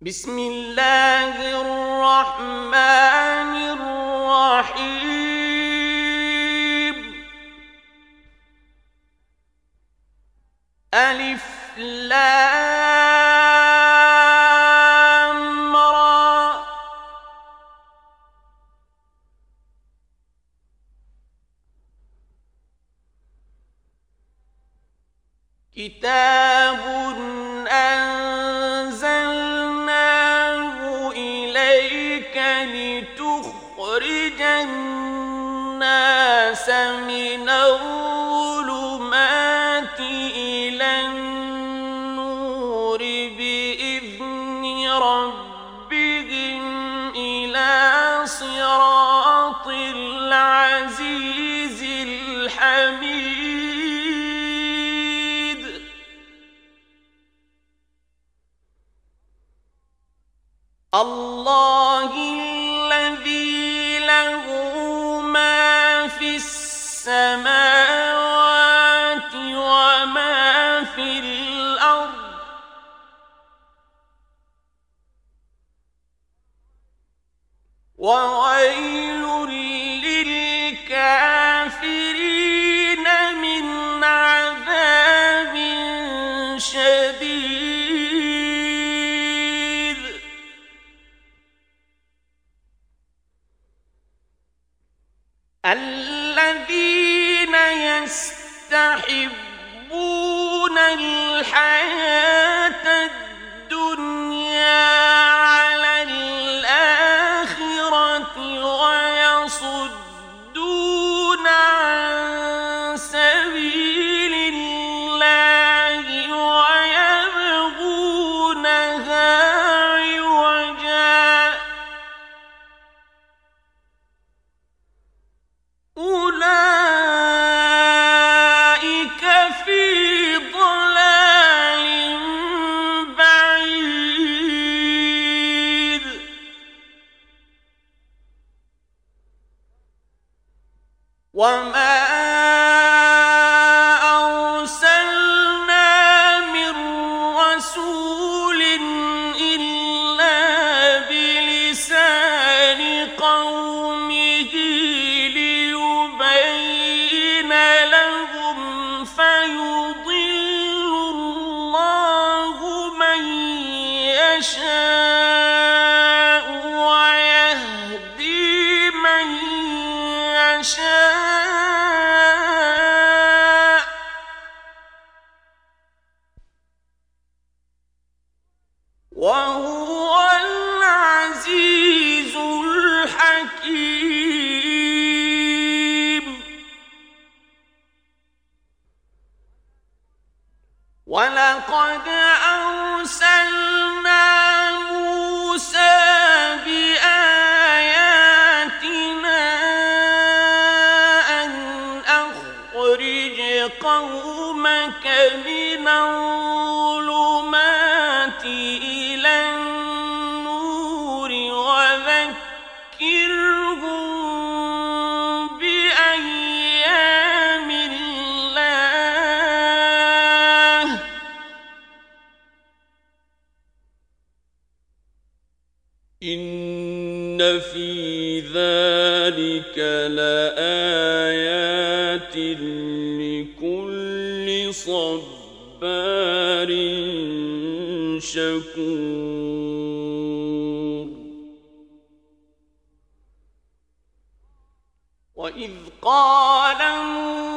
بسم الله الرحمن الرحيم. ألف لام را. كتاب السماوات وما في الأرض. وما إن في ذلك لآيات لكل صبار شكور وإذ قال موسى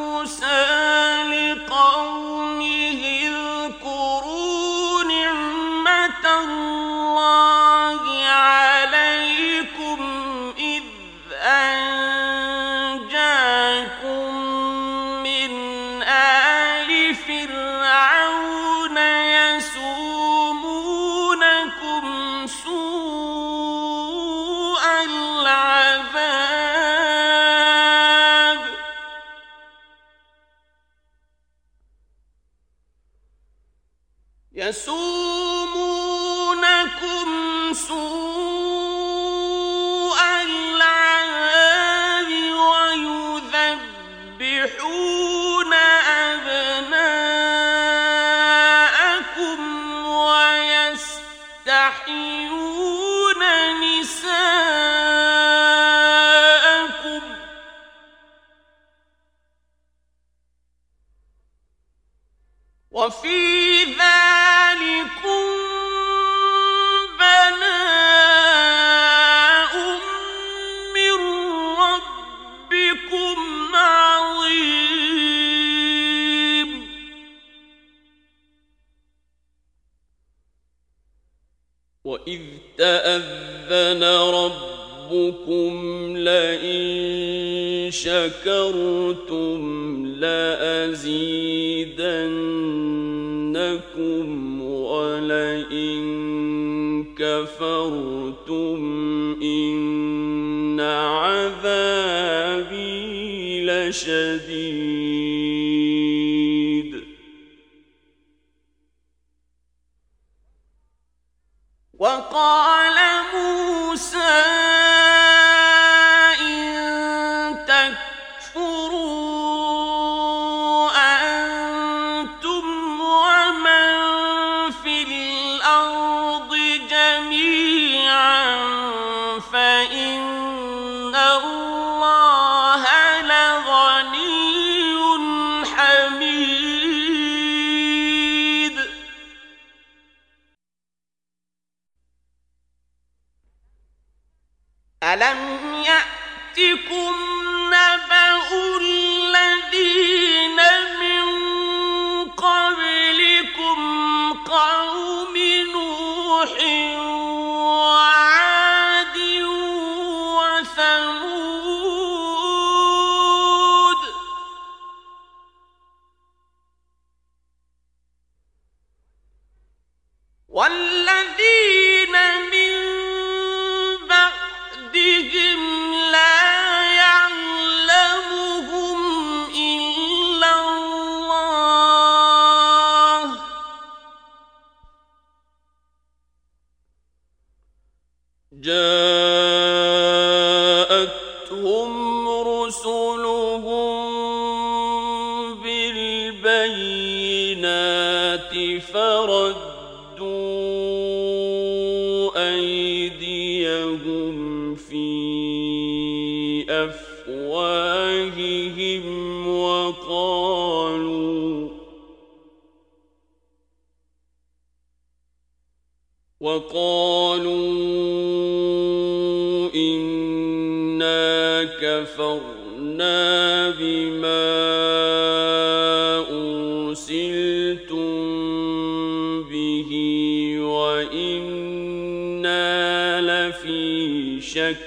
الجحيم ألم يأتكم في أفواههم وقالوا وقالوا شك.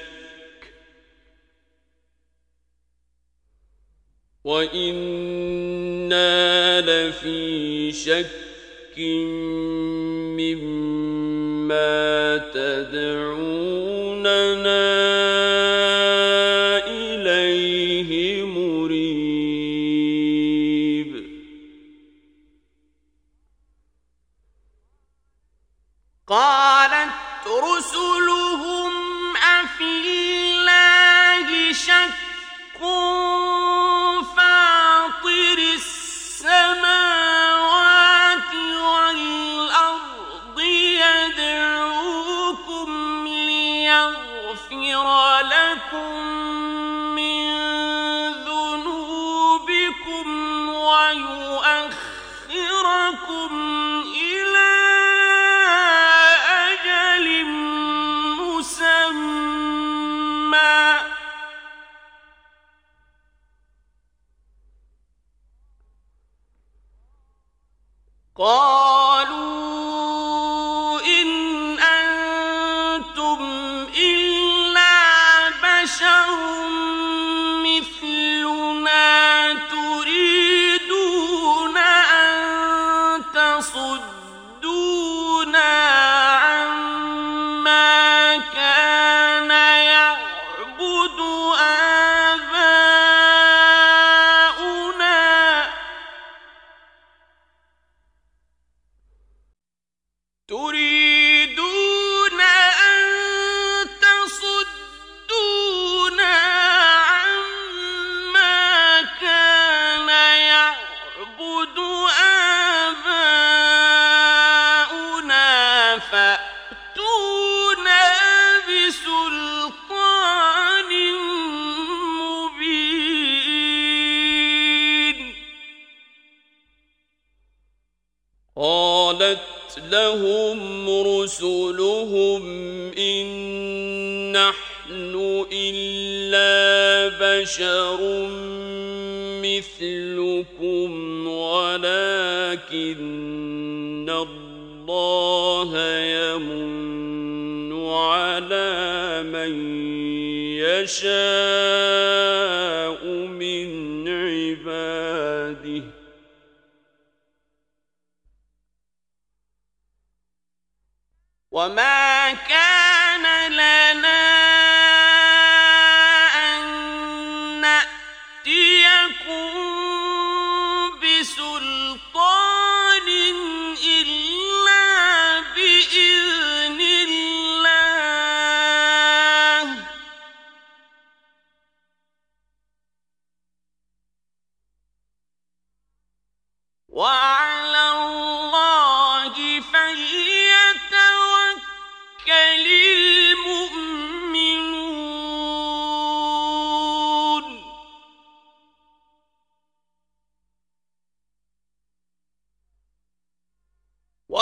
وإنا لفي شك مما تدعون. ليغفر لكم لهم رسلهم إن نحن إلا بشر مثلكم ولكن الله يمن على من يشاء.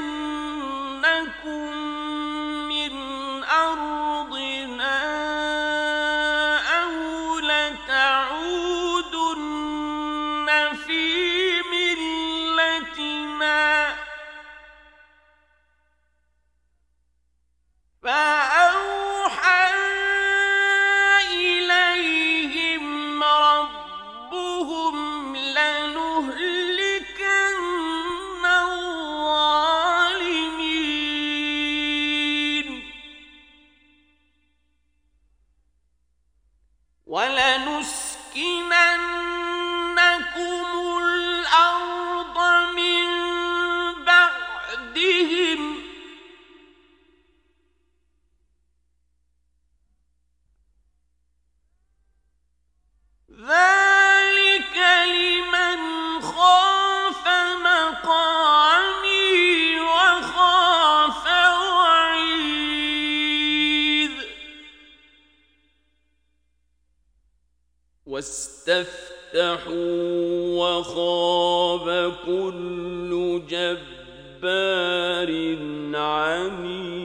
لَيُذِيقَنَّكُم عميق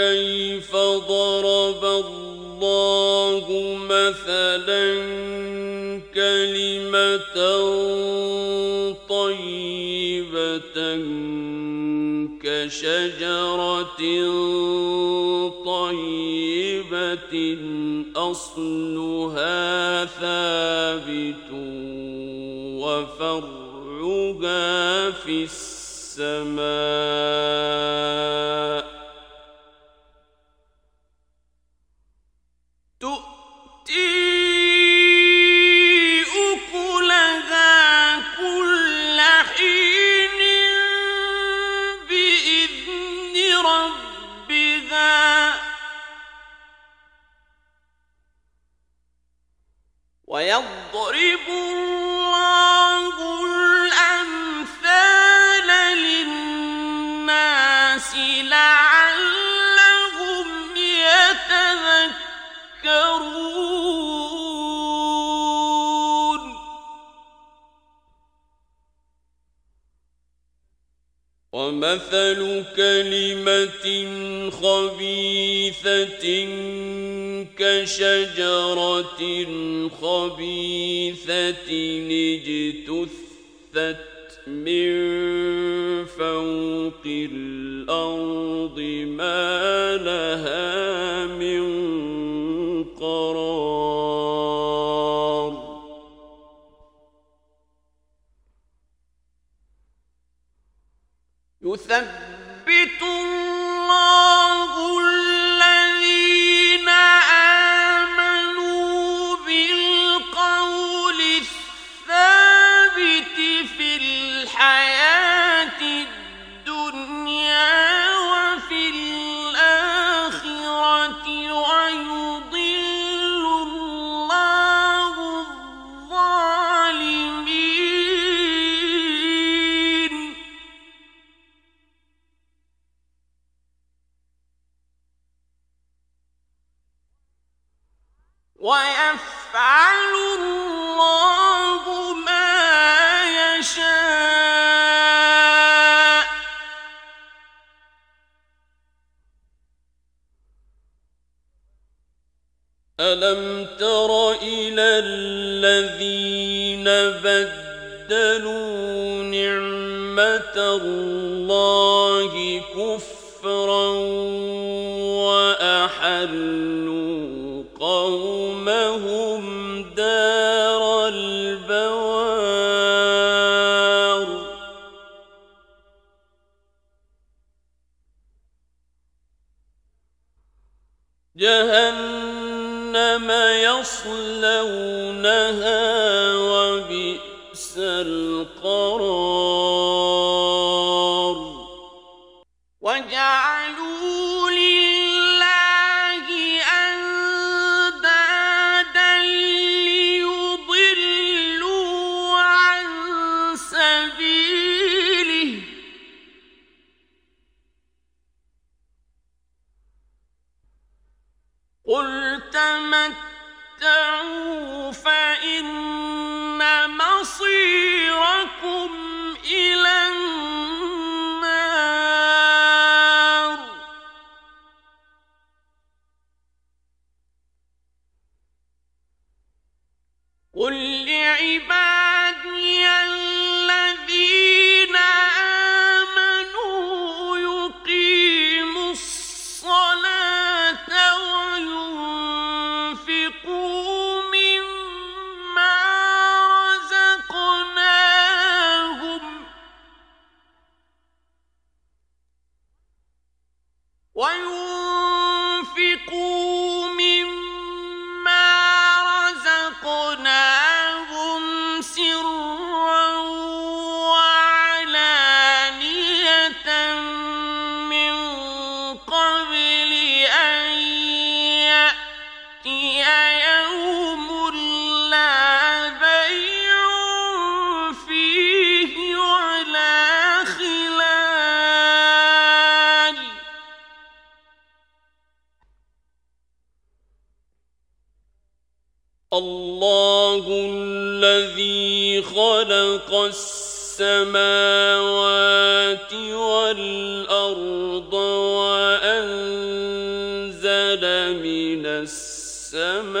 كيف ضرب الله مثلا كلمة طيبة كشجرة طيبة أصلها ثابت وفرعها في السماء إذا ويضرب مثل كلمة خبيثة كشجرة خبيثة اجتثت من فوق الأرض ما لها من 路 السماوات والأرض وأنزل من السماء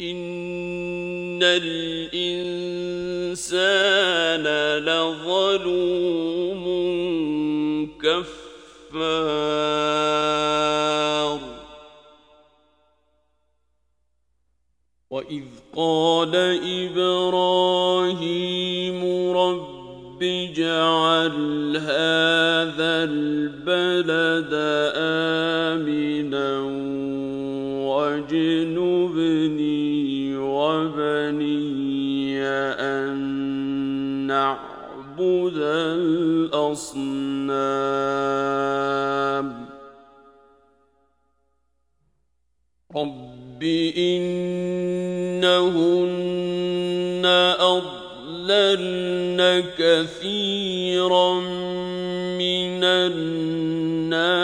إن الإنسان لظلوم كفار وإذ قال إبراهيم رب اجعل هذا البلد آمنا نعبد الأصنام. رب إنهن أضللن كثيرا من الناس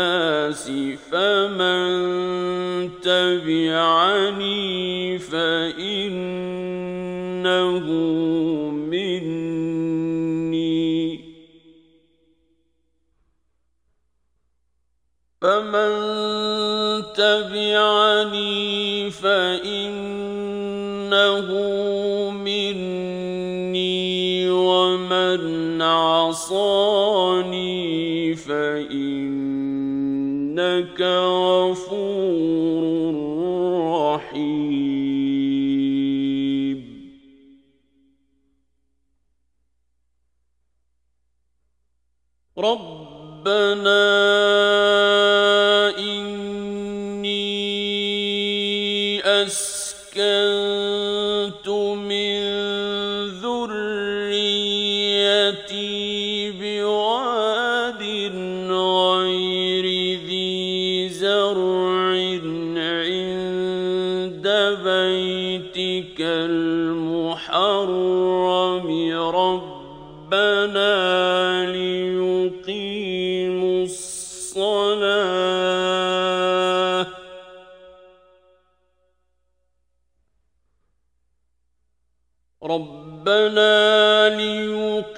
فمن تبعني فإنه فمن تبعني فإنه مني ومن عصاني فإنك غفور رحيم. ربنا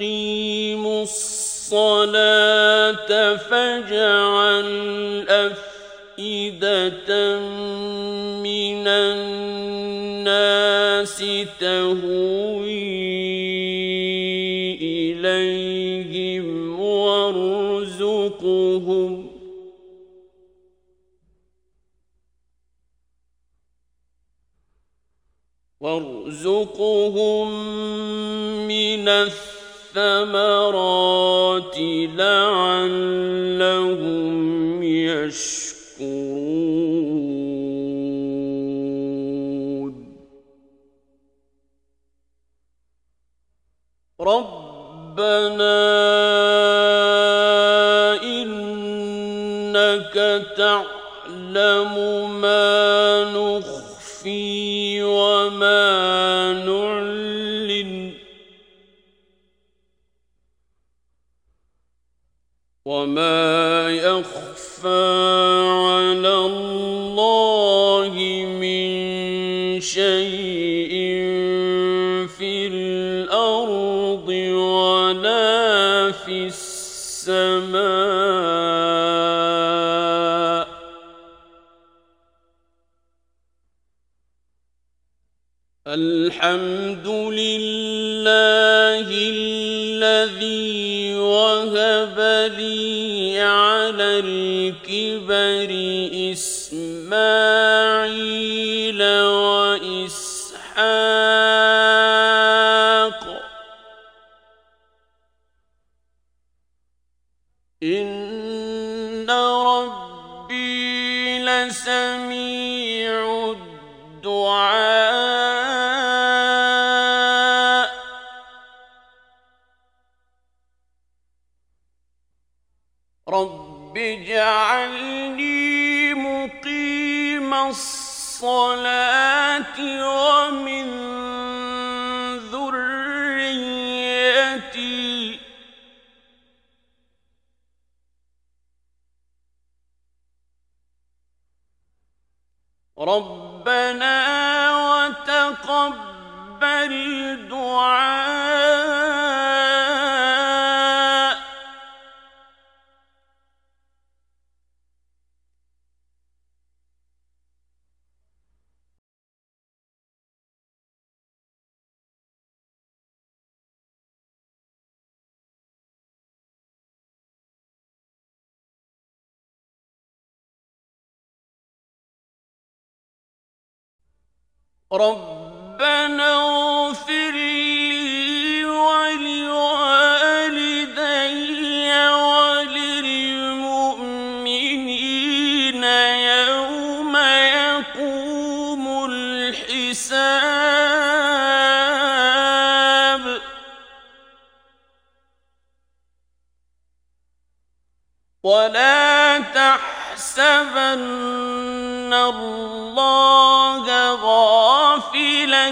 ليقيموا الصلاة فاجعل أفئدة من الناس تهوي إليهم وارزقهم. وارزقهم من الثمرات الثمرات لعلهم يشكرون. ربنا إنك تعلم ما نخفي السماء الحمد لله الذي وهب لي على الكبر إسماعيل وإسحاق ومن ربنا اغفر لي ولوالدي وللمؤمنين يوم يقوم الحساب. ولا تحسبن الله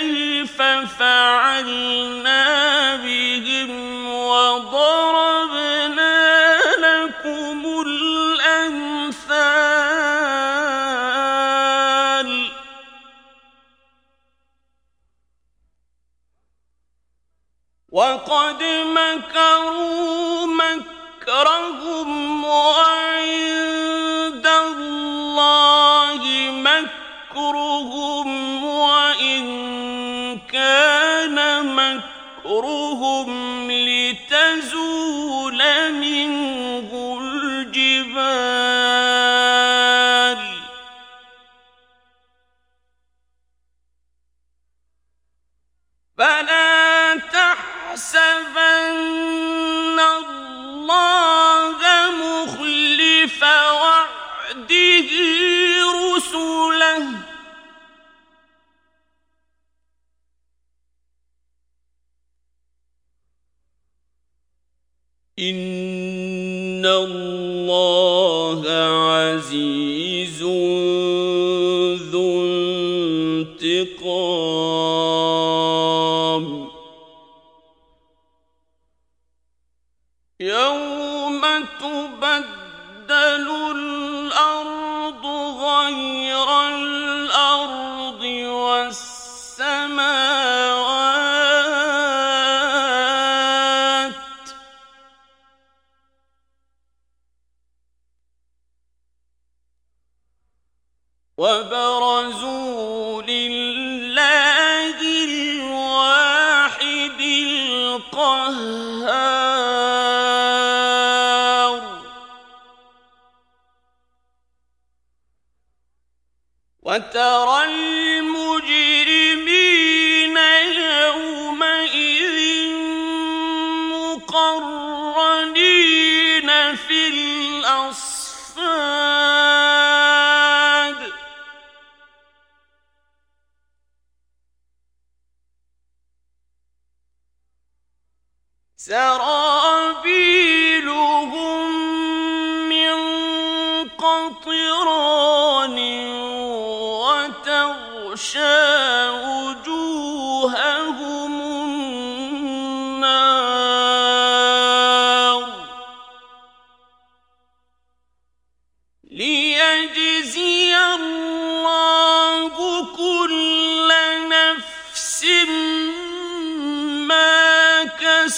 كيف فعلنا بهم وضربنا لكم الأمثال؟ وقد مكروا مكرهم وعند نورهم لتزول منهم إن الله وبارك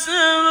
سَوَاءٍ